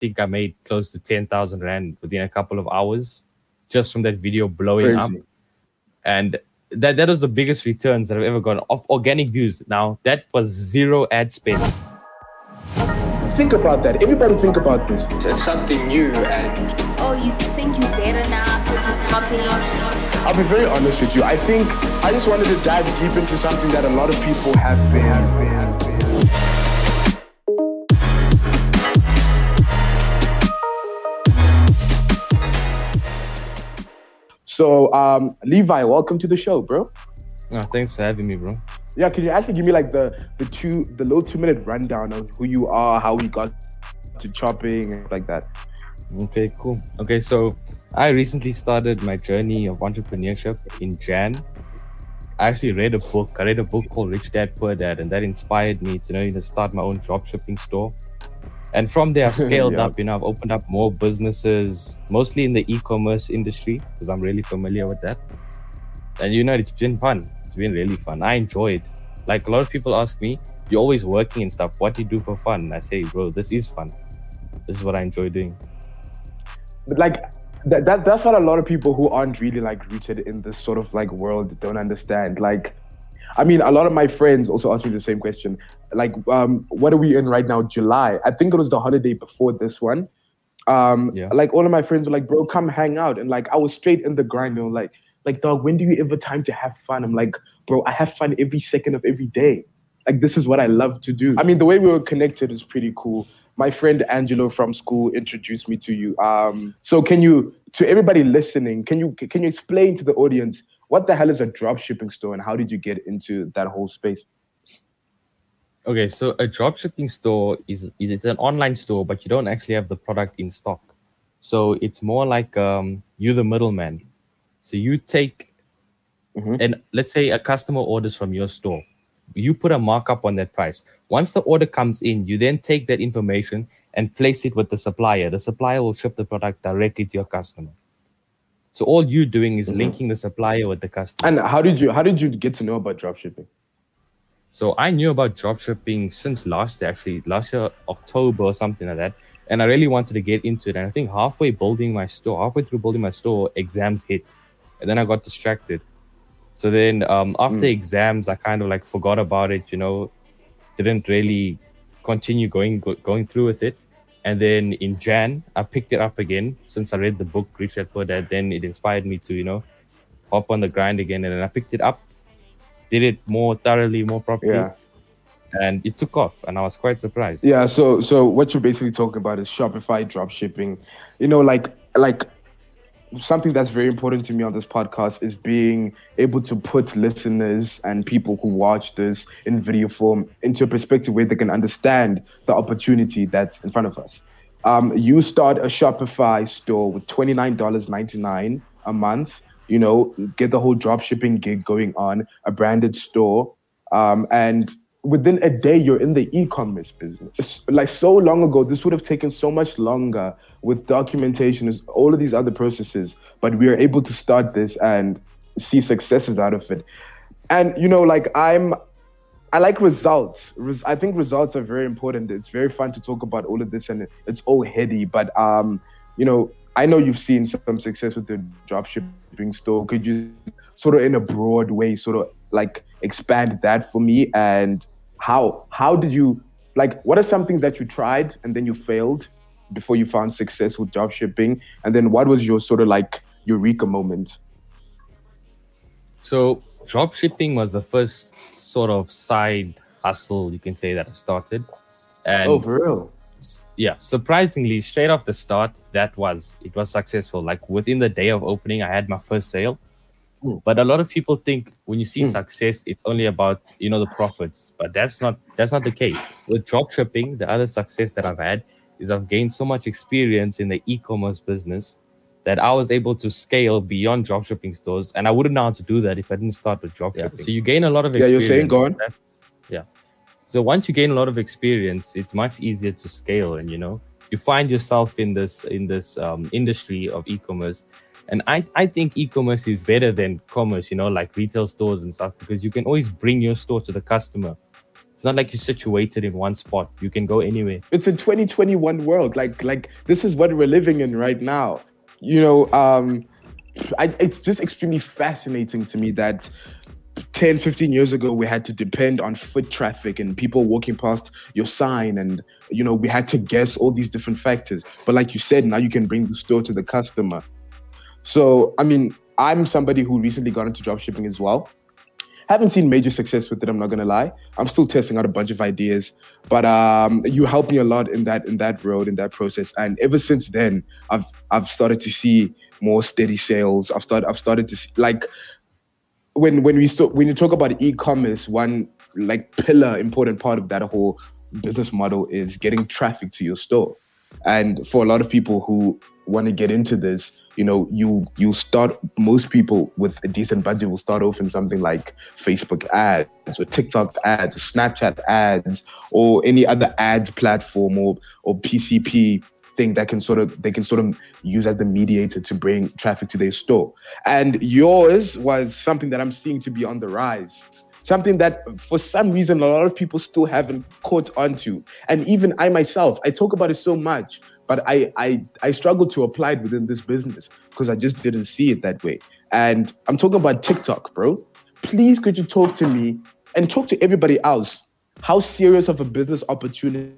think I made close to 10,000 Rand within a couple of hours just from that video blowing Crazy. up. And that, that was the biggest returns that I've ever gotten off organic views. Now, that was zero ad spend. Think about that. Everybody think about this. It's something new and oh, you think you're better now because you're copying. I'll be very honest with you. I think I just wanted to dive deep into something that a lot of people have been. Have been, have So, um, Levi, welcome to the show, bro. Oh, thanks for having me, bro. Yeah, can you actually give me like the the two the little two minute rundown of who you are, how we got to chopping and like that? Okay, cool. Okay, so I recently started my journey of entrepreneurship in Jan. I actually read a book. I read a book called Rich Dad Poor Dad, and that inspired me to you know start my own drop shipping store. And from there, I've scaled Yeah. up. You know, I've opened up more businesses, mostly in the e-commerce industry, because I'm really familiar with that. And you know, it's been fun. It's been really fun. I enjoy it. Like a lot of people ask me, "You're always working and stuff. What do you do for fun?" And I say, "Bro, this is fun. This is what I enjoy doing." But like that, that that's what a lot of people who aren't really like rooted in this sort of like world don't understand. Like I mean a lot of my friends also asked me the same question. Like um what are we in right now? July. I think it was the holiday before this one. Um Yeah. like all of my friends were like, bro, come hang out. And like I was straight in the grind, you know, like like dog, when do you ever time to have fun? I'm like, bro, I have fun every second of every day. Like this is what I love to do. I mean, the way we were connected is pretty cool. My friend Angelo from school introduced me to you. Um, so can you, to everybody listening, can you can you explain to the audience what the hell is a drop shipping store and how did you get into that whole space? Okay, so a dropshipping store is, is it's an online store, but you don't actually have the product in stock. So it's more like um, you the middleman. So you take Mhm. and let's say a customer orders from your store. You put a markup on that price. Once the order comes in, you then take that information and place it with the supplier. The supplier will ship the product directly to your customer. So all you're doing is linking the supplier with the customer. And how did you how did you get to know about dropshipping? So I knew about dropshipping since last year, actually, last year, October or something like that. And I really wanted to get into it. And I think halfway building my store, halfway through building my store, exams hit. And then I got distracted. So then um, after exams, I kind of like forgot about it, you know, didn't really continue going go, going through with it. And then in Jan, I picked it up again since I read the book Rich Dad Poor Dad. Then it inspired me to, you know, hop on the grind again. And then I picked it up, did it more thoroughly, more properly Yeah. and it took off and i was quite surprised Yeah, so so what you're basically talking about is Shopify drop shipping. You know, like like something that's very important to me on this podcast is being able to put listeners and people who watch this in video form into a perspective where they can understand the opportunity that's in front of us. Um, you start a Shopify store with twenty nine dollars ninety nine a month. You know, get the whole drop shipping gig going on, a branded store, um, and within a day you're in the e-commerce business. Like so long ago this would have taken so much longer with documentation is all of these other processes but we are able to start this and see successes out of it. And you know like i'm i like results. Res- i think results are very important. It's very fun to talk about all of this and it's all heady but um you know i know you've seen some success with the dropshipping store. Could you sort of in a broad way sort of like expand that for me and how? How did you like what are some things that you tried and then you failed before you found success with drop shipping? And then what was your sort of like eureka moment? So drop shipping was the first sort of side hustle you can say that i started. And oh for real? yeah surprisingly straight off the start that was it was successful. Like within the day of opening i had my first sale. But a lot of people think when you see Mm. success it's only about you know the profits. But that's not that's not the case. With dropshipping, the other success that i've had is i've gained so much experience in the e-commerce business that i was able to scale beyond dropshipping stores and i wouldn't know how to do that if i didn't start with drop shipping so you gain a lot of Yeah, you're saying, go on. That's- yeah. So once you gain a lot of experience it's much easier to scale and you know you find yourself in this in this um, industry of e-commerce and I, I think e-commerce is better than commerce you know like retail stores and stuff because you can always bring your store to the customer. It's not like you're situated in one spot. You can go anywhere. it's a 2021 world. Like like this is what we're living in right now. You know um I, it's just extremely fascinating to me that 10 15 years ago we had to depend on foot traffic and people walking past your sign and you know we had to guess all these different factors. But like you said now you can bring the store to the customer so i mean i'm somebody who recently got into dropshipping as well. Haven't seen major success with it i'm not gonna lie. I'm still testing out a bunch of ideas but um you helped me a lot in that in that road in that process. And ever since then i've i've started to see more steady sales. I've started i've started to see like when when we st- when you talk about e-commerce one like pillar important part of that whole business model is getting traffic to your store. And for a lot of people who want to get into this you know you you start most people with a decent budget will start off in something like facebook ads or tiktok ads or snapchat ads or any other ads platform or or pcp thing that can sort of they can sort of use as the mediator to bring traffic to their store. And yours was something that i'm seeing to be on the rise. Something that for some reason a lot of people still haven't caught on to and even i myself i talk about it so much but i i, I struggle to apply it within this business because i just didn't see it that way and i'm talking about tiktok bro please could you talk to me and talk to everybody else how serious of a business opportunity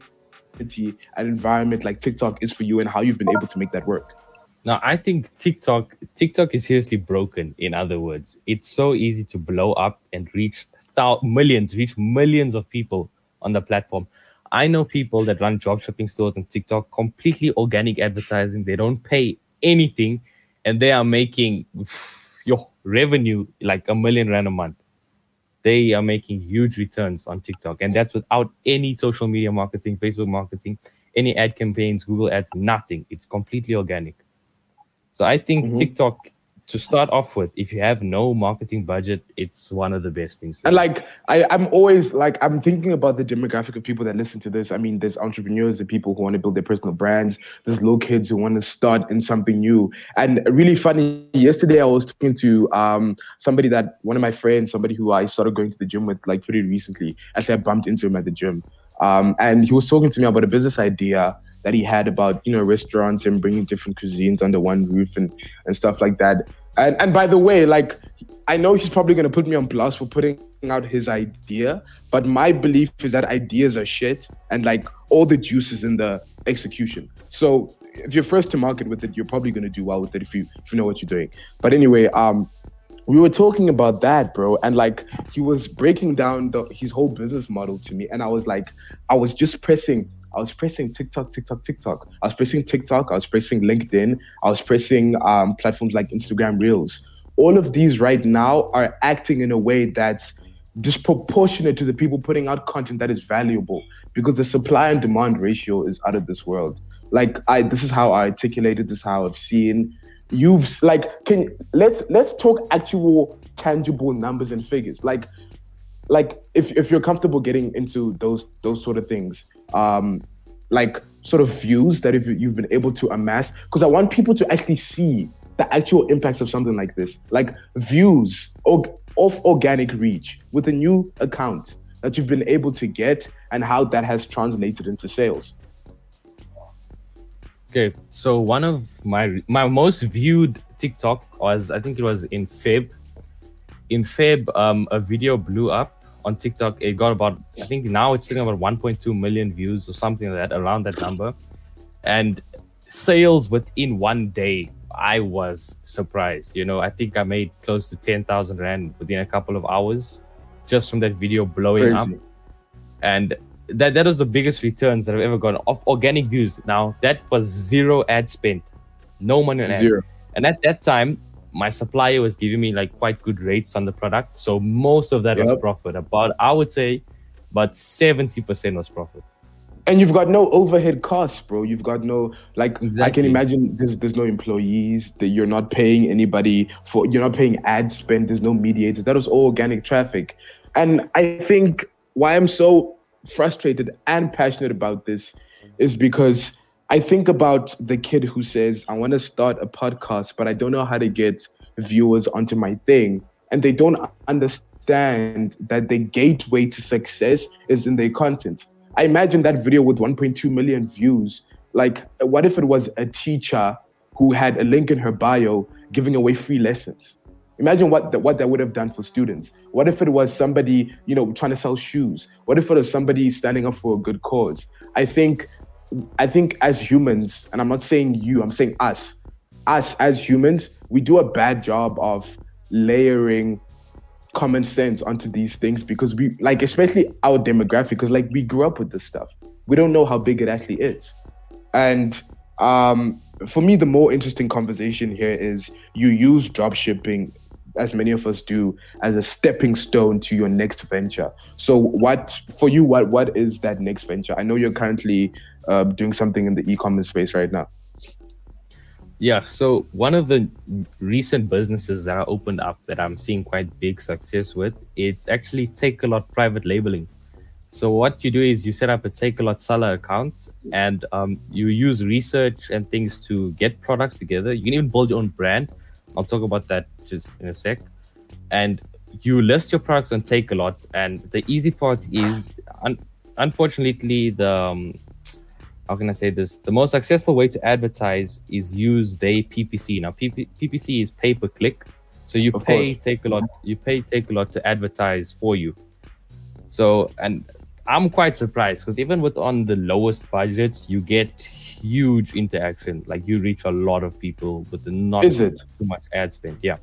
and environment like tiktok is for you and how you've been able to make that work Now, I think TikTok TikTok is seriously broken. In other words, it's so easy to blow up and reach thou- millions, reach millions of people on the platform. I know people that run dropshipping stores on TikTok, completely organic advertising. They don't pay anything, and they are making your revenue like a million rand a month. They are making huge returns on TikTok, and that's without any social media marketing, Facebook marketing, any ad campaigns, Google ads, nothing. It's completely organic. So I think Mhm. TikTok to start off with, if you have no marketing budget, it's one of the best things. And like I, I'm always like I'm thinking about the demographic of people that listen to this. I mean, there's entrepreneurs, the people who want to build their personal brands. There's little kids who want to start in something new. And really funny, yesterday I was talking to um somebody that one of my friends, somebody who I started going to the gym with like pretty recently. Actually, I bumped into him at the gym, um, and he was talking to me about a business idea that he had about you know restaurants and bringing different cuisines under one roof and and stuff like that. And and by the way, like I know he's probably gonna put me on blast for putting out his idea, but my belief is that ideas are shit and like all the juice is in the execution. So if you're first to market with it, you're probably gonna do well with it if you if you know what you're doing. But anyway, um we were talking about that, bro, and like he was breaking down the, his whole business model to me, and I was like, I was just pressing, I was pressing TikTok, TikTok, TikTok. I was pressing TikTok, I was pressing LinkedIn, I was pressing um, platforms like Instagram Reels. All of these right now are acting in a way that's disproportionate to the people putting out content that is valuable because the supply and demand ratio is out of this world. Like I, this is how I articulated this, how I've seen you've like can let's let's talk actual tangible numbers and figures like like if, if you're comfortable getting into those those sort of things um like sort of views that if you- you've been able to amass because i want people to actually see the actual impacts of something like this like views or of organic reach with a new account that you've been able to get and how that has translated into sales Okay, so one of my my most viewed TikTok was I think it was in Feb. In Feb, um, a video blew up on TikTok. It got about I think now it's sitting about 1.2 million views or something like that, around that number, and sales within one day. I was surprised. You know, I think I made close to 10,000 rand within a couple of hours, just from that video blowing up and that that was the biggest returns that I've ever gotten off organic views. Now that was zero ad spent, no money on ad. Zero. And at that time, my supplier was giving me like quite good rates on the product, so most of that was profit. About I would say, about seventy percent was profit. and you've got no overhead costs, bro. You've got no like exactly. I can imagine there's there's no employees that you're not paying anybody for you're not paying ad spend, there's no mediators. That was all organic traffic. And I think why I'm so frustrated and passionate about this is because I think about the kid who says, I want to start a podcast, but I don't know how to get viewers onto my thing. And they don't understand that the gateway to success is in their content. I imagine that video with 1.2 million views. Like, what if it was a teacher who had a link in her bio giving away free lessons? Imagine what that, what that would have done for students. What if it was somebody, you know, trying to sell shoes? What if it was somebody standing up for a good cause? I think, I think as humans, and I'm not saying you, I'm saying us, us as humans, we do a bad job of layering common sense onto these things because we like especially our demographic because like we grew up with this stuff. We don't know how big it actually is. And um for me the more interesting conversation here is you use drop shipping as many of us do as a stepping stone to your next venture so what for you what what is that next venture i know you're currently uh, doing something in the e-commerce space right now Yeah, so one of the recent businesses that I opened up that I'm seeing quite big success with, it's actually Takealot private labeling. So what you do is you set up a Takealot seller account and um, you use research and things to get products together. You can even build your own brand. I'll talk about that just in a sec. And you list your products on Takealot. And the easy part is, un- unfortunately, the um, how can I say this? The most successful way to advertise is use the PPC. Now, PP, PPC is pay per click. So you Of pay course. Takealot. You pay Takealot to advertise for you. So, and I'm quite surprised because even with on the lowest budgets, you get huge interaction. Like you reach a lot of people with the not Is it? too much ad spend. Yeah.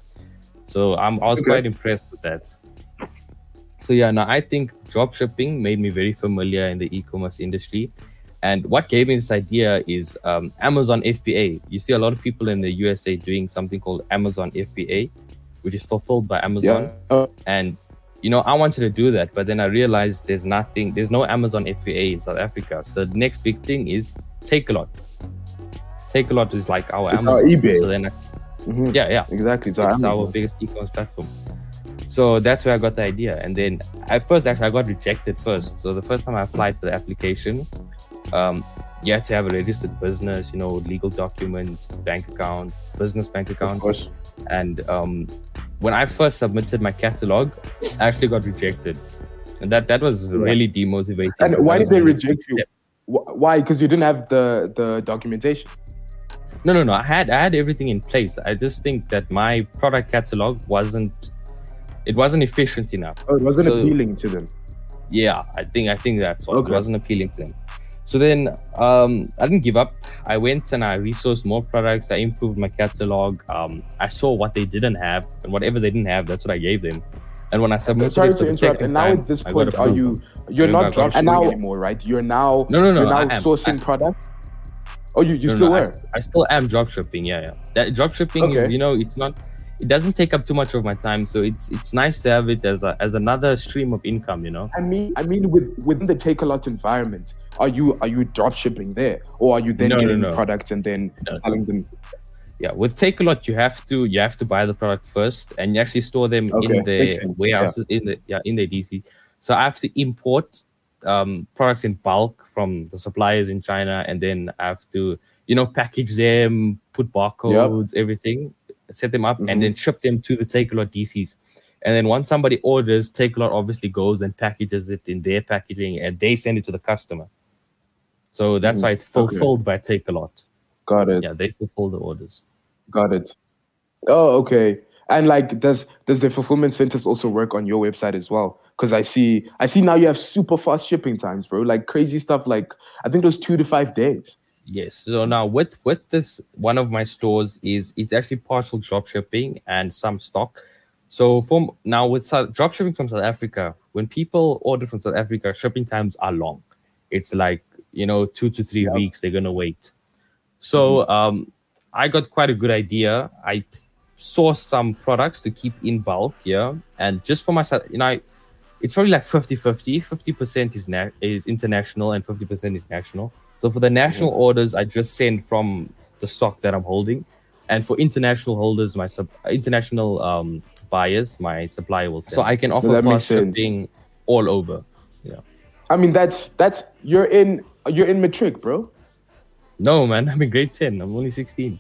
So I'm I was Okay. quite impressed with that. So yeah, now I think drop shipping made me very familiar in the e-commerce industry. And what gave me this idea is um, Amazon FBA. You see a lot of people in the USA doing something called Amazon FBA, which is fulfilled by Amazon. yeah uh, And you know, I wanted to do that, but then I realized there's nothing, there's no Amazon FBA in South Africa. So the next big thing is Takealot. Take a Lot is like our It's our Amazon. eBay. So then, I, mhm, yeah, yeah, exactly so it's our biggest e-commerce platform. So that's where I got the idea. And then at first, actually, I got rejected first. So the first time I applied for the application, um, you have to have a registered business, you know, legal documents, bank account, business bank account. of course And um, when I first submitted my catalog, I actually got rejected. And that, that was really demotivating. And why did they reject you? Why? Because you didn't have the the documentation. No, no, no. I had I had everything in place. I just think that my product catalog wasn't it wasn't efficient enough. Oh, it wasn't So- appealing to them. Yeah, I think I think that's what Okay. it wasn't appealing to them. So then um, I didn't give up. I went and I resourced more products. I improved my catalog. Um, I saw what they didn't have and whatever they didn't have, that's what I gave them. And when I submitted Sorry it for the second And now time, at this point, are you you're not dropshipping anymore, right? You're now No, no, no, You're now sourcing I- product. Oh, you you No, still no, I. I still am drop shipping. Yeah, yeah. That drop shipping Okay. is, you know, it's not. It doesn't take up too much of my time, so it's it's nice to have it as a as another stream of income. You know. I mean, I mean, with within the Takealot environment, are you are you drop shipping there, or are you then No, getting products and then selling them? Yeah, with Takealot, you have to you have to buy the product first, and you actually store them Okay, in the warehouses in the yeah in the DC. So I have to import um, products in bulk from the suppliers in China, and then I have to you know package them, put barcodes, everything, set them up, Mhm. and then ship them to the Takealot DCs. And then once somebody orders, Takealot obviously goes and packages it in their packaging, and they send it to the customer. So that's Mhm, why it's okay. fulfilled by Takealot. Got it. Yeah, they fulfill the orders. Got it. Oh, okay. And like, does does the fulfillment centers also work on your website as well? Because I see, I see now you have super fast shipping times, bro. Like crazy stuff. Like I think those two to five days. Yes. So now with with this, one of my stores is it's actually partial drop shipping and some stock. So from now with South, drop shipping from South Africa, when people order from South Africa, shipping times are long. It's like you know two to three Yep. weeks they're gonna wait. So um, I got quite a good idea. I sourced some products to keep in bulk yeah. and just for myself, you know, it's probably like 50-50. 50% is na- is international and 50% is national. So for the national orders, I just send from the stock that I'm holding, and for international holders, my sub- international um, buyers, my supplier will send. So I can offer that fast shipping all over. Yeah. I mean, that's that's you're in you're in matric, bro. No, man, I'm in grade 10. I'm only 16.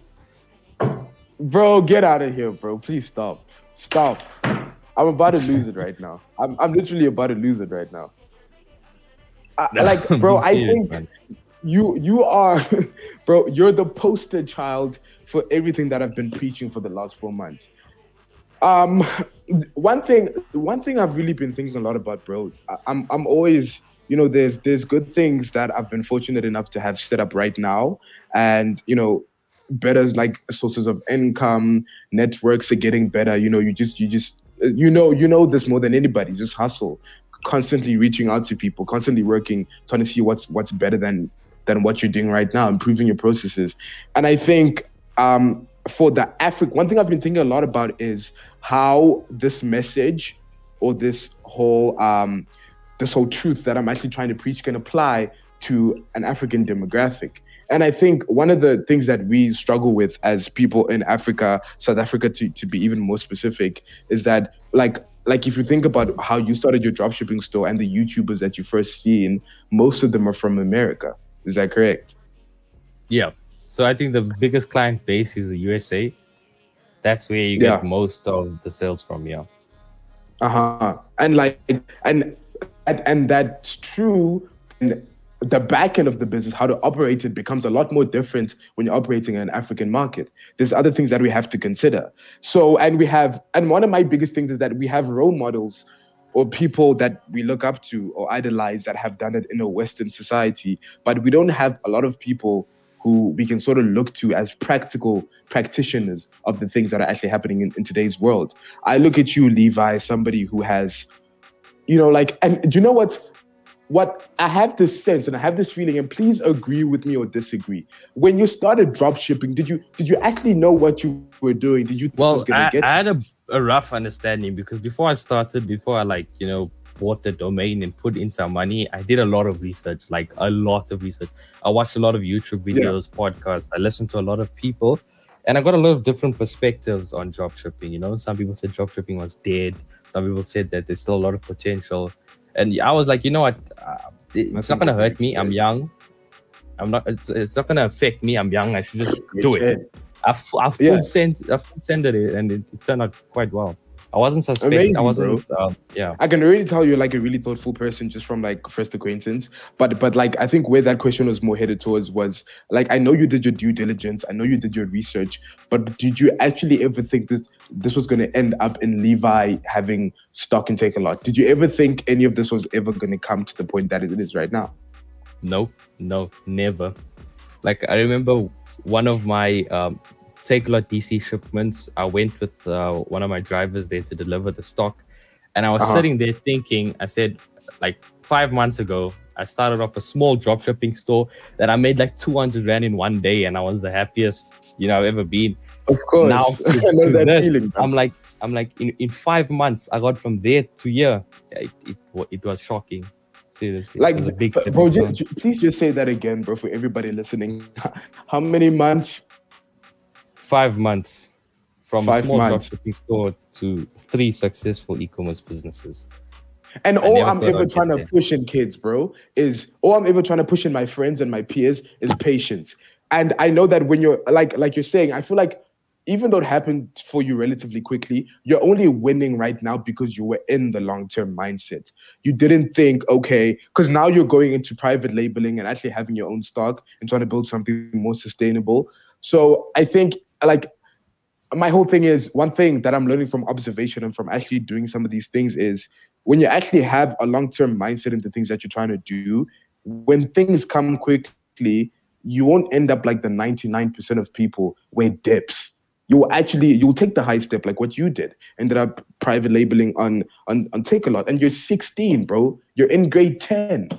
Bro, get out of here, bro. Please stop. Stop. I'm about to lose it right now. I'm I'm literally about to lose it right now. I, No, like, bro, I think you you are, bro. You're the poster child for everything that I've been preaching for the last four months. Um, one thing, one thing I've really been thinking a lot about, bro. I, I'm I'm always, you know, there's there's good things that I've been fortunate enough to have set up right now, and you know, better like sources of income, networks are getting better. You know, you just you just you know you know this more than anybody. Just hustle, constantly reaching out to people, constantly working, trying to see what's what's better than than what you're doing right now, improving your processes. And I think um, for the Africa, one thing I've been thinking a lot about is how this message or this whole um, this whole truth that I'm actually trying to preach can apply to an African demographic. And I think one of the things that we struggle with as people in Africa, South Africa to, to be even more specific, is that like like if you think about how you started your dropshipping store and the YouTubers that you first seen, most of them are from America. Is that correct? Yeah. So I think the biggest client base is the USA. That's where you Yeah. get most of the sales from. Yeah. Uh-huh. And like and and, and that's true. And the back end of the business, how to operate it becomes a lot more different when you're operating in an African market. There's other things that we have to consider. So and we have and one of my biggest things is that we have role models or people that we look up to or idolize that have done it in a Western society, but we don't have a lot of people who we can sort of look to as practical practitioners of the things that are actually happening in, in today's world. I look at you, Levi, somebody who has, you know, like, and do you know what? What I have this sense and I have this feeling, and please agree with me or disagree. When you started drop shipping, did you did you actually know what you were doing? Did you think it was Well, gonna I, get I had a, a rough understanding because before I started, before I like, you know, bought the domain and put in some money, I did a lot of research, like a lot of research. I watched a lot of YouTube Yeah. videos, podcasts. I listened to a lot of people, and I got a lot of different perspectives on drop shipping. You know, some people said drop shipping was dead. Some people said that there's still a lot of potential, and I was like, you know what, uh, it- it's not gonna hurt me. I'm young. I'm not. It's, it's not gonna affect me. I'm young. I should just do it. I, f- I full Yeah. sent I full sended it and it, it turned out quite well. I wasn't suspecting. I wasn't. Um, yeah. I can already tell you're like a really thoughtful person just from like first acquaintance. But but like I think where that question was more headed towards was like I know you did your due diligence, I know you did your research, but did you actually ever think this this was gonna end up in Levi having stock and Takealot? Did you ever think any of this was ever gonna come to the point that it is right now? No, no, never. Like I remember one of my um, Takealot DC shipments. I went with uh, one of my drivers there to deliver the stock, and I was Uh-huh. sitting there thinking. I said, like five months ago, I started off a small drop shipping store that I made like two hundred rand in one day, and I was the happiest you know I've ever been. Of course. now to, to this, feeling, I'm like, I'm like, in, in five months, I got from there to here. It, it, it was shocking. Seriously, like bro, stepping ju- please just say that again, bro, for everybody listening. How many months? Five months from Five a small months. dropshipping store to three successful e-commerce businesses. And I all I'm ever trying to there. push in kids, bro, is all I'm ever trying to push in my friends and my peers is patience. And I know that when you're like like you're saying, I feel like even though it happened for you relatively quickly, you're only winning right now because you were in the long-term mindset. You didn't think, okay, because now you're going into private labeling and actually having your own stock and trying to build something more sustainable. So I think like my whole thing is one thing that I'm learning from observation and from actually doing some of these things is when you actually have a long-term mindset into things that you're trying to do, when things come quickly, you won't end up like the 99% of people where dips. You will actually you'll take the high step like what you did. Ended up private labeling on on on Takealot, and you're 16, bro. You're in grade 10.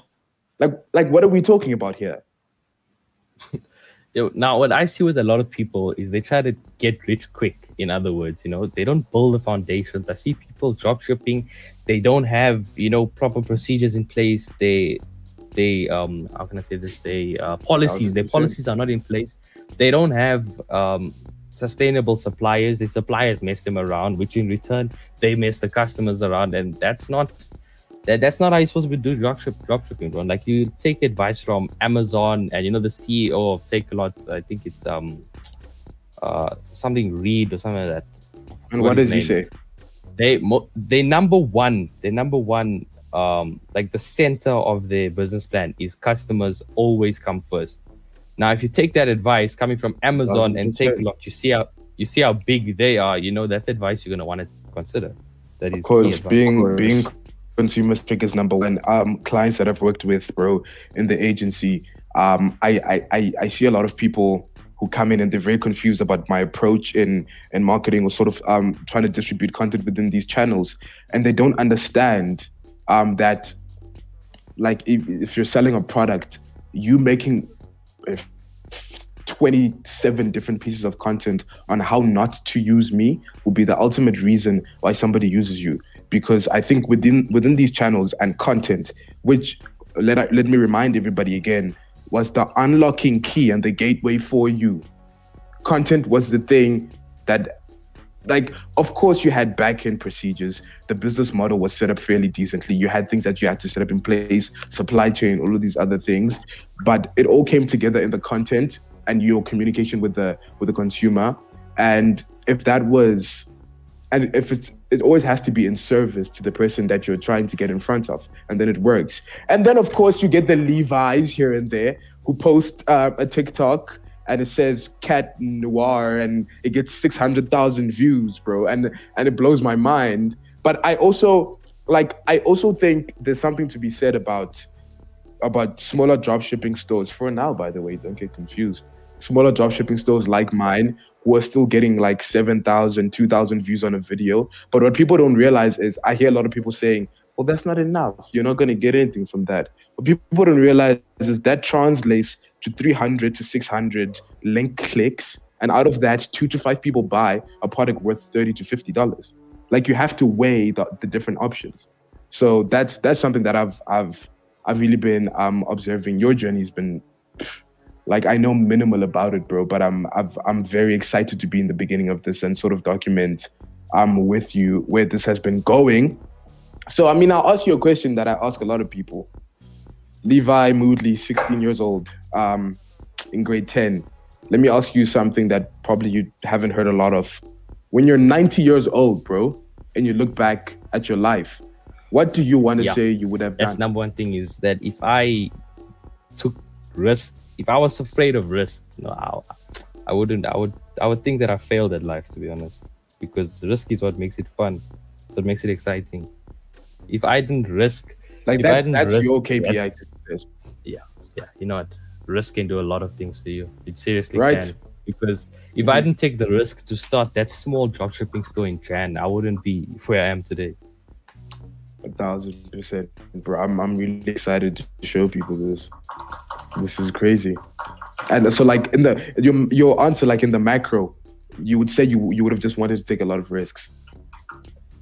Like like what are we talking about here? Now, what I see with a lot of people is they try to get rich quick. In other words, you know, they don't build the foundations. I see people drop shipping, they don't have you know proper procedures in place. They, they um, how can I say this? They uh, policies. Their policies are not in place. They don't have um sustainable suppliers. Their suppliers mess them around, which in return they mess the customers around, and that's not that, that's not how you're supposed to do dropship dropshipping, bro. Like you take advice from Amazon and you know the CEO of Takealot. I think it's um uh something Reid or something like that. And What what is does he say? they mo- they number one they number one um like the center of their business plan is customers always come first now if you take that advice coming from amazon and take a 1000%. you see how you see how big they are you know that's advice you're going to want to consider that is Of course, being being consumer is number one. Um, clients that I've worked with, bro, in the agency, um, I, I I I see a lot of people who come in and they're very confused about my approach in in marketing or sort of um trying to distribute content within these channels, and they don't understand um that like if, if you're selling a product, you making if 27 different pieces of content on how not to use me will be the ultimate reason why somebody uses you because i think within within these channels and content which let I, let me remind everybody again was the unlocking key and the gateway for you. Content was the thing that like of course you had back end procedures. The business model was set up fairly decently. You had things that you had to set up in place supply chain all of these other things. But it all came together in the content and your communication with the with the consumer. And if that was and if it's it always has to be in service to the person that you're trying to get in front of and then it works. And then of course you get the levi's here and there who post uh, a tiktok and it says cat noir and it gets 600000 views bro. And and it blows my mind. But i also like i also think there's something to be said about about smaller drop shipping stores for now by the way. Don't get confused smaller drop shipping stores like mine who are still getting like 7,000, 2,000 views on a video. But what people don't realize is I hear a lot of people saying, well, that's not enough. You're not going to get anything from that. What people don't realize is that translates to 300 to 600 link clicks. And out of that, two to five people buy a product worth 30 to $50. Like you have to weigh the, the different options. So that's that's something that I've I've I've really been um observing. Your journey's been like I know minimal about it, bro, but I'm I've, I'm very excited to be in the beginning of this and sort of document um with you where this has been going. So I mean, I'll ask you a question that I ask a lot of people. Levi Moodley, 16 years old, um, in grade 10. Let me ask you something that probably you haven't heard a lot of. When you're 90 years old, bro, and you look back at your life, what do you want to Yeah. say you would have done? that's number one thing is that if I took risk, if I was afraid of risk, no, I, I wouldn't. I would. I would think that I failed at life, to be honest, because risk is what makes it fun. So what makes it exciting. If I didn't risk, like that, didn't that's risk your KPI to success. yeah, yeah, you know what? Risk can do a lot of things for you. It seriously Right. can. Because if mm-hmm. I didn't take the risk to start that small dropshipping store in Jan, I wouldn't be where I am today. A thousand percent, bro. I'm I'm really excited to show people this. This is crazy. And so, like in the your your answer, like in the macro, you would say you you would have just wanted to take a lot of risks.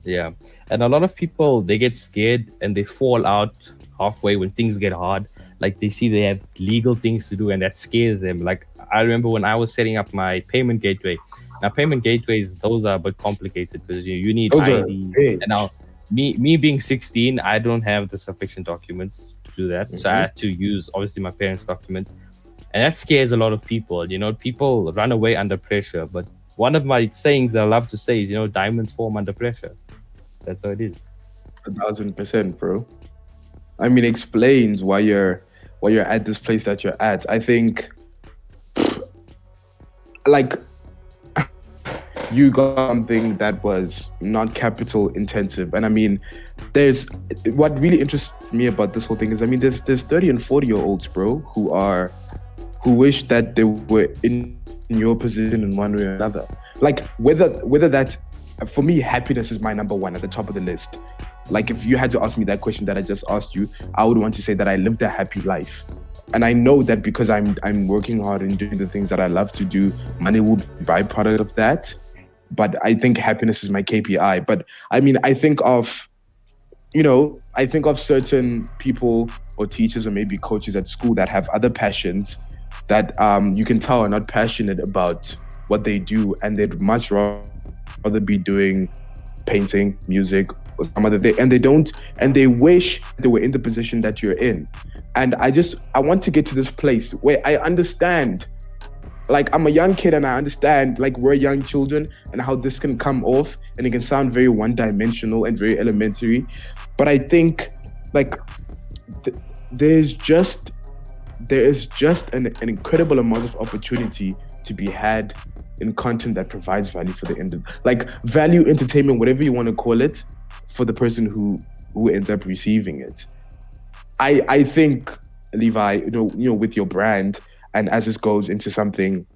Yeah. And a lot of people they get scared and they fall out halfway when things get hard. Like they see they have legal things to do and that scares them. Like I remember when I was setting up my payment gateway. Now payment gateways, those are a bit complicated because you, you need Those are ID. big. And now me me being 16, I don't have the sufficient documents do that. So I Mhm. had to use obviously my parents' documents. And that scares a lot of people. You know, people run away under pressure. But one of my sayings that I love to say is, you know, diamonds form under pressure. That's how it is. A thousand percent, bro. I mean, explains why you're why you're at this place that you're at. I think, like, you got something that was not capital intensive, and I mean, there's what really interests me about this whole thing is, I mean, there's there's thirty and forty year olds, bro, who are who wish that they were in your position in one way or another. Like whether whether that's for me, happiness is my number one at the top of the list. Like if you had to ask me that question that I just asked you, I would want to say that I lived a happy life. And I know that because I'm I'm working hard and doing the things that I love to do, money will be byproduct of that. But I think happiness is my KPI. But I mean, I think of, you know, I think of certain people or teachers or maybe coaches at school that have other passions that um, you can tell are not passionate about what they do and they'd much rather be doing painting, music, or some other thing. And they don't, and they wish they were in the position that you're in. And I just, I want to get to this place where I understand like I'm a young kid and I understand like we're young children and how this can come off and it can sound very one-dimensional and very elementary. But I think like th- there's just there is just an, an incredible amount of opportunity to be had in content that provides value for the end like value entertainment whatever you want to call it for the person who who ends up receiving it i i think levi you know you know with your brand and as this goes into something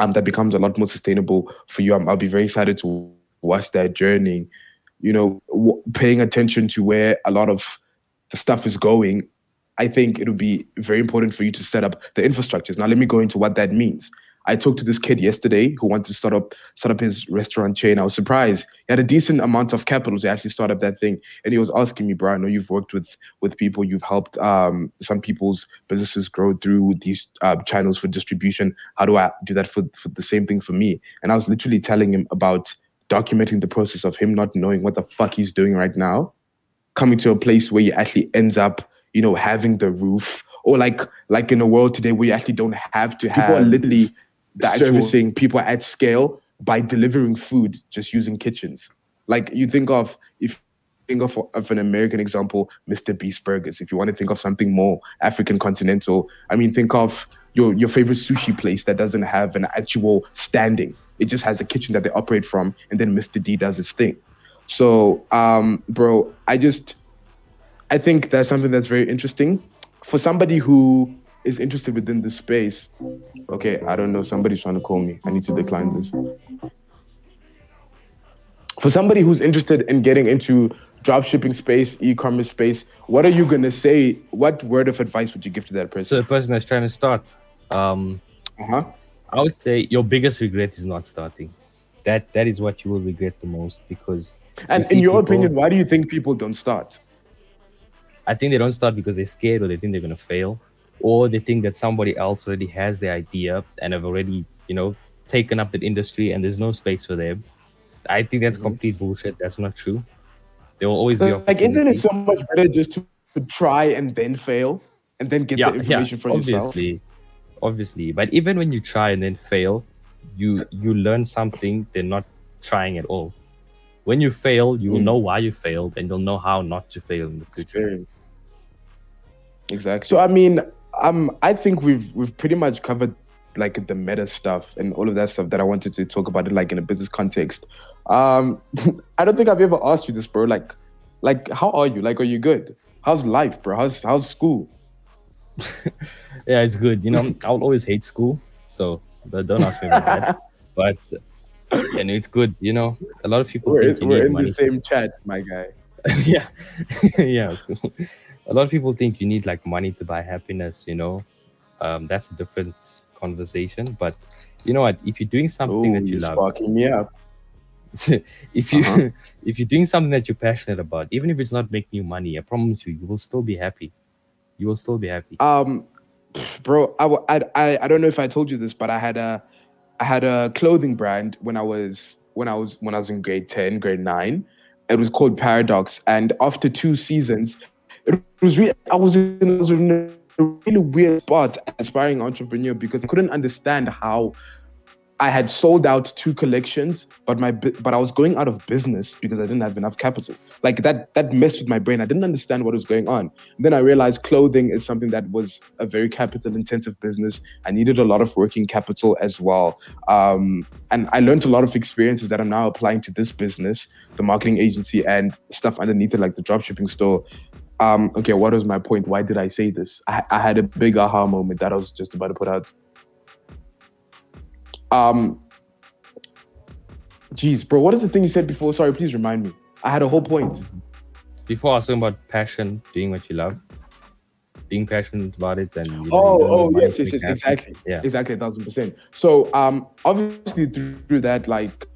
um that becomes a lot more sustainable for you I'm, i'll be very excited to watch that journey you know w- paying attention to where a lot of the stuff is going I think it would be very important for you to set up the infrastructures. Now, let me go into what that means. I talked to this kid yesterday who wanted to start up start up his restaurant chain. I was surprised. He had a decent amount of capital to actually start up that thing. And he was asking me, bro, I know you've worked with with people, you've helped um, some people's businesses grow through these uh, channels for distribution. How do I do that for, for the same thing for me? And I was literally telling him about documenting the process of him not knowing what the fuck he's doing right now, coming to a place where he actually ends up you know, having the roof, or like like in a world today where you actually don't have to have people are literally servicing people at scale by delivering food just using kitchens. Like you think of if you think of, of an American example, Mr. Beast Burgers. If you want to think of something more African continental, I mean, think of your your favorite sushi place that doesn't have an actual standing. It just has a kitchen that they operate from, and then Mr. D does his thing. So, um, bro, I just I think that's something that's very interesting for somebody who is interested within this space. Okay, I don't know. Somebody's trying to call me. I need to decline this. For somebody who's interested in getting into dropshipping space, e-commerce space, what are you gonna say? What word of advice would you give to that person? So the person that's trying to start, um, uh-huh. I would say your biggest regret is not starting. That that is what you will regret the most because. And you in your people- opinion, why do you think people don't start? I think they don't start because they're scared or they think they're gonna fail, or they think that somebody else already has the idea and have already, you know, taken up that industry and there's no space for them. I think that's complete bullshit. That's not true. There will always be Like, isn't it so much better just to, try and then fail and then get yeah, the information yeah, for yourself? obviously, obviously. But even when you try and then fail, you you learn something. They're not trying at all. When you fail, you will Mm. know why you failed, and you'll know how not to fail in the future. Exactly. So I mean, um, I think we've we've pretty much covered like the meta stuff and all of that stuff that I wanted to talk about it like in a business context. Um, I don't think I've ever asked you this, bro. Like, like how are you? Like, are you good? How's life, bro? How's how's school? Yeah, it's good. You know, I'll always hate school, so don't don't ask me about that. But and it's good. You know, a lot of people We're, think we're in money. the same chat, my guy. yeah, yeah. so, a lot of people think you need like money to buy happiness. You know, um, that's a different conversation. But you know what? If you're doing something Oh, that you love, sparking me up. if you Uh-huh. if you're doing something that you're passionate about, even if it's not making you money, I promise you, you will still be happy. You will still be happy. Um, bro, I, I, I, I don't know if I told you this, but I had a, I had a clothing brand when I was when I was when I was in grade ten, grade nine. It was called Paradox, and after two seasons, it was really I was in, a really weird spot, aspiring entrepreneur, because I couldn't understand how I had sold out two collections, but my but I was going out of business because I didn't have enough capital. Like that that messed with my brain. I didn't understand what was going on. Then I realized clothing is something that was a very capital intensive business. I needed a lot of working capital as well. Um, and I learned a lot of experiences that I'm now applying to this business, the marketing agency, and stuff underneath it, like the dropshipping store. Um, okay, what was my point? Why did I say this? I, I had a big aha moment that I was just about to put out. Um, geez, bro, what is the thing you said before? Sorry, please remind me. I had a whole point. Before asking about passion, doing what you love, being passionate about it, and Oh, you don't know oh, yes, yes, yes, exactly. Yeah. Exactly, a thousand percent. So, um, obviously through that, like,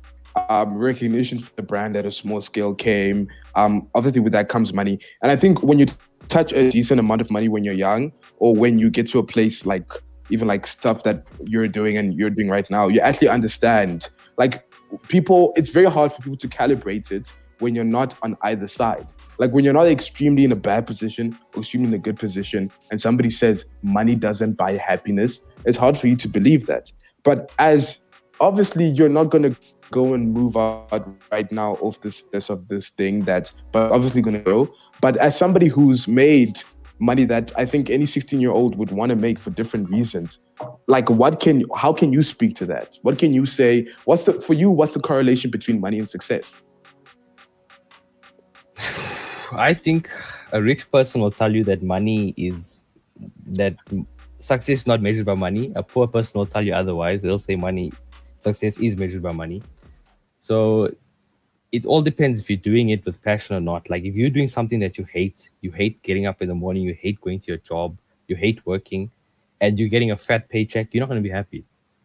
um, recognition for the brand at a small scale came. Um, obviously with that comes money, and I think when you touch a decent amount of money when you're young, or when you get to a place like even like stuff that you're doing and you're doing right now, you actually understand. Like, people, it's very hard for people to calibrate it when you're not on either side. Like when you're not extremely in a bad position or extremely in a good position, and somebody says money doesn't buy happiness, it's hard for you to believe that. but as obviously you're not gonna go and move out right now off this of this thing that's but obviously gonna grow. But as somebody who's made money that I think any 16 year old would want to make for different reasons, like what can how can you speak to that? What can you say? What's the for you? What's the correlation between money and success? I think a rich person will tell you that money is that success is not measured by money. A poor person will tell you otherwise. They'll say money success is measured by money. So it all depends if you're doing it with passion or not. Like if you're doing something that you hate, you hate getting up in the morning, you hate going to your job, you hate working, and you're getting a fat paycheck, you're not going to be happy.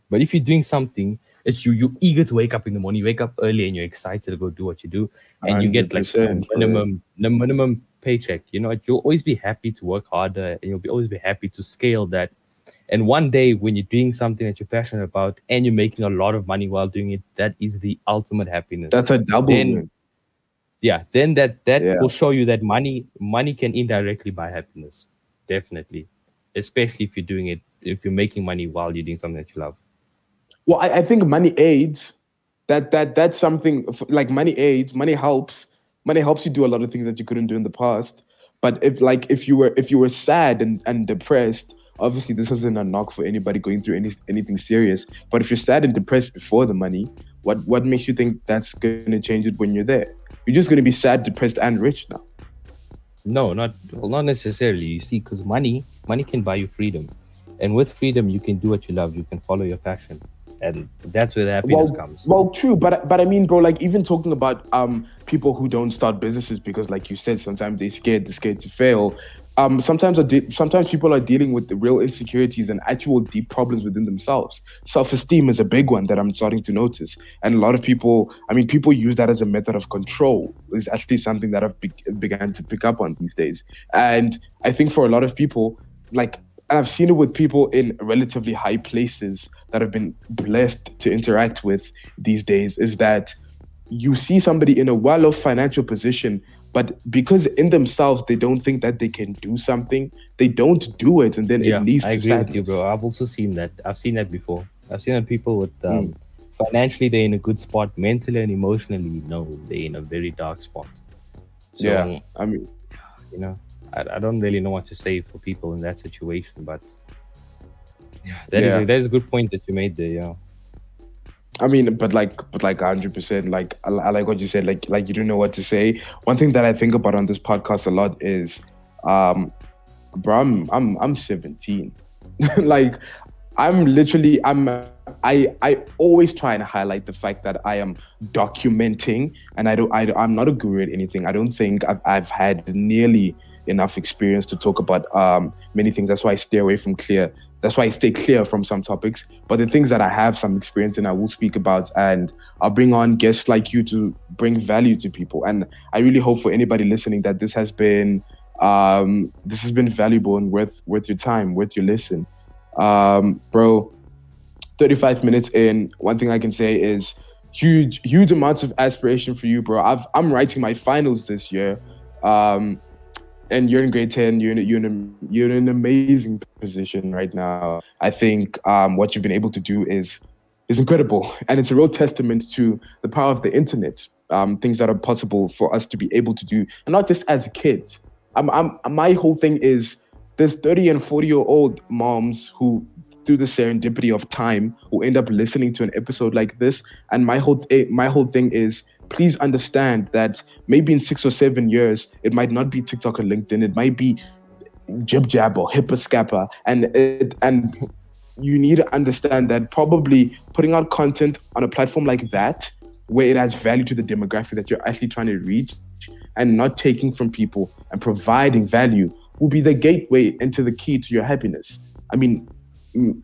But if you're doing something that you you're eager to wake up in the morning, you wake up early and you're excited to go do what you do, and you get like 100%, a minimum the minimum paycheck, you know, you'll always be happy to work harder, and you'll be always be happy to scale that. And one day, when you're doing something that you're passionate about and you're making a lot of money while doing it, that is the ultimate happiness That's a double Then- yeah then that that Yeah. will show you that money money can indirectly buy happiness definitely especially if you're doing it if you're making money while you're doing something that you love Well, I, I think money aids. That that that's something like money aids. Money helps. Money helps you do a lot of things that you couldn't do in the past. But if like if you were if you were sad and, and depressed, obviously this wasn't a knock for anybody going through any anything serious. But if you're sad and depressed before the money, what what makes you think that's gonna change it when you're there? You're just gonna be sad, depressed, and rich now. no not well, not necessarily you see because money money can buy you freedom and with freedom you can do what you love you can follow your passion and that's where the happiness well, comes Well, true, but but I mean, bro, like even talking about um people who don't start businesses because, like you said, sometimes they're scared, they're scared to fail. Um, sometimes de- sometimes people are dealing with the real insecurities and actual deep problems within themselves. Self-esteem is a big one that I'm starting to notice, and a lot of people, I mean, people use that as a method of control. Is actually something that I've be- began to pick up on these days, and I think for a lot of people, like and I've seen it with people in relatively high places that have been blessed to interact with these days is that you see somebody in a well-off financial position but because in themselves they don't think that they can do something they don't do it and then yeah it leads i to agree sadness. with you bro i've also seen that i've seen that before i've seen that people with Hmm. um, financially they're in a good spot mentally and emotionally no they're in a very dark spot so, yeah i mean you know I, I don't really know what to say for people in that situation but yeah that is Yeah. a, that is a good point that you made there yeah I mean, but like, but like, hundred percent. Like, I, I like what you said. Like, like you don't know what to say. One thing that I think about on this podcast a lot is, um, bro, I'm I'm I'm 17. like, I'm literally I'm I I always try and highlight the fact that I am documenting, and I don't I I'm not a guru at anything. I don't think I've I've had nearly enough experience to talk about um many things. That's why I stay away from clear that's why I stay clear from some topics. But the things that I have some experience in, I will speak about, and I'll bring on guests like you to bring value to people. And I really hope for anybody listening that this has been um, this has been valuable and worth worth your time, worth your listen, um, bro. Thirty five minutes in, one thing I can say is huge, huge amounts of aspiration for you, bro. I've, I'm writing my finals this year. Um, and you're in grade 10 you're in, you're, in a, you're in an amazing position right now. I think um, what you've been able to do is is incredible. And it's a real testament to the power of the internet um, things that are possible for us to be able to do and not just as kids. I'm, I'm, my whole thing is there's 30 and 40 year old moms who through the serendipity of time will end up listening to an episode like this. And my whole th- my whole thing is please understand that maybe in six or seven years, it might not be TikTok or LinkedIn. It might be Jib Jab or Hippa Scappa. And it, and you need to understand that probably putting out content on a platform like that, where it has value to the demographic that you're actually trying to reach, and not taking from people and providing value will be the gateway into the key to your happiness. I mean,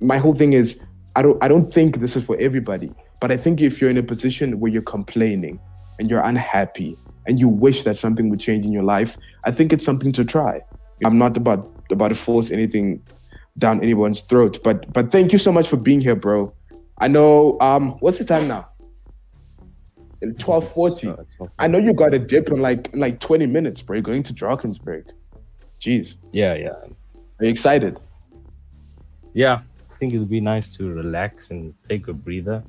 my whole thing is I don't I don't think this is for everybody, but I think if you're in a position where you're complaining and you're unhappy and you wish that something would change in your life, I think it's something to try. I'm not about about to force anything down anyone's throat, but but thank you so much for being here, bro. I know um what's the time now? Twelve forty. So, 12:40. I know you got a dip in like in like 20 minutes, bro. You're going to Drakensberg. Jeez. yeah yeah Are you excited? yeah I think it would be nice to relax and take a breather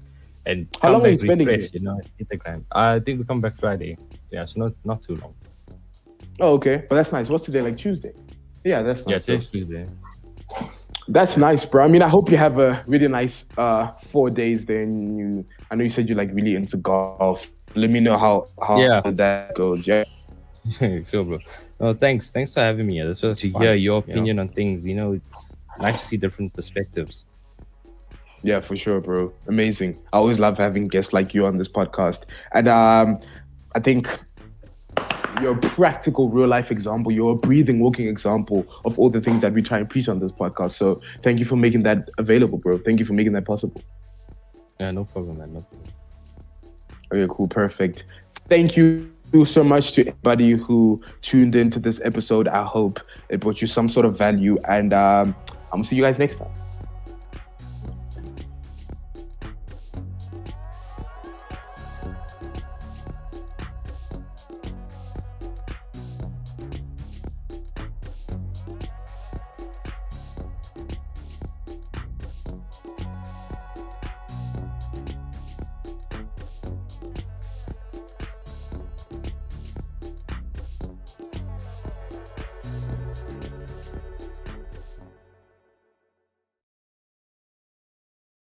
and How long are back you spending refreshed, you know, grind. I think we come back Friday. Yeah, so not not too long. Oh, okay. But that's nice. What's today? Like Tuesday? Yeah, that's Yeah, nice. today's Tuesday. That's nice, bro. I mean, I hope you have a really nice uh four days. Then you, I know you said you're like really into golf. Let me know how how Yeah. that goes. Yeah. sure, bro. No, thanks. Thanks for having me. This was to hear your you know. opinion on things. You know, it's nice to see different perspectives. Yeah, for sure, bro. Amazing. I always love having guests like you on this podcast. And um, I think you're a practical real life example. You're a breathing, walking example of all the things that we try and preach on this podcast. So thank you for making that available, bro. Thank you for making that possible. Yeah, no problem, man. No problem. Okay, cool, perfect. Thank you so much to everybody who tuned into this episode. I hope it brought you some sort of value, and um, I'm gonna see you guys next time.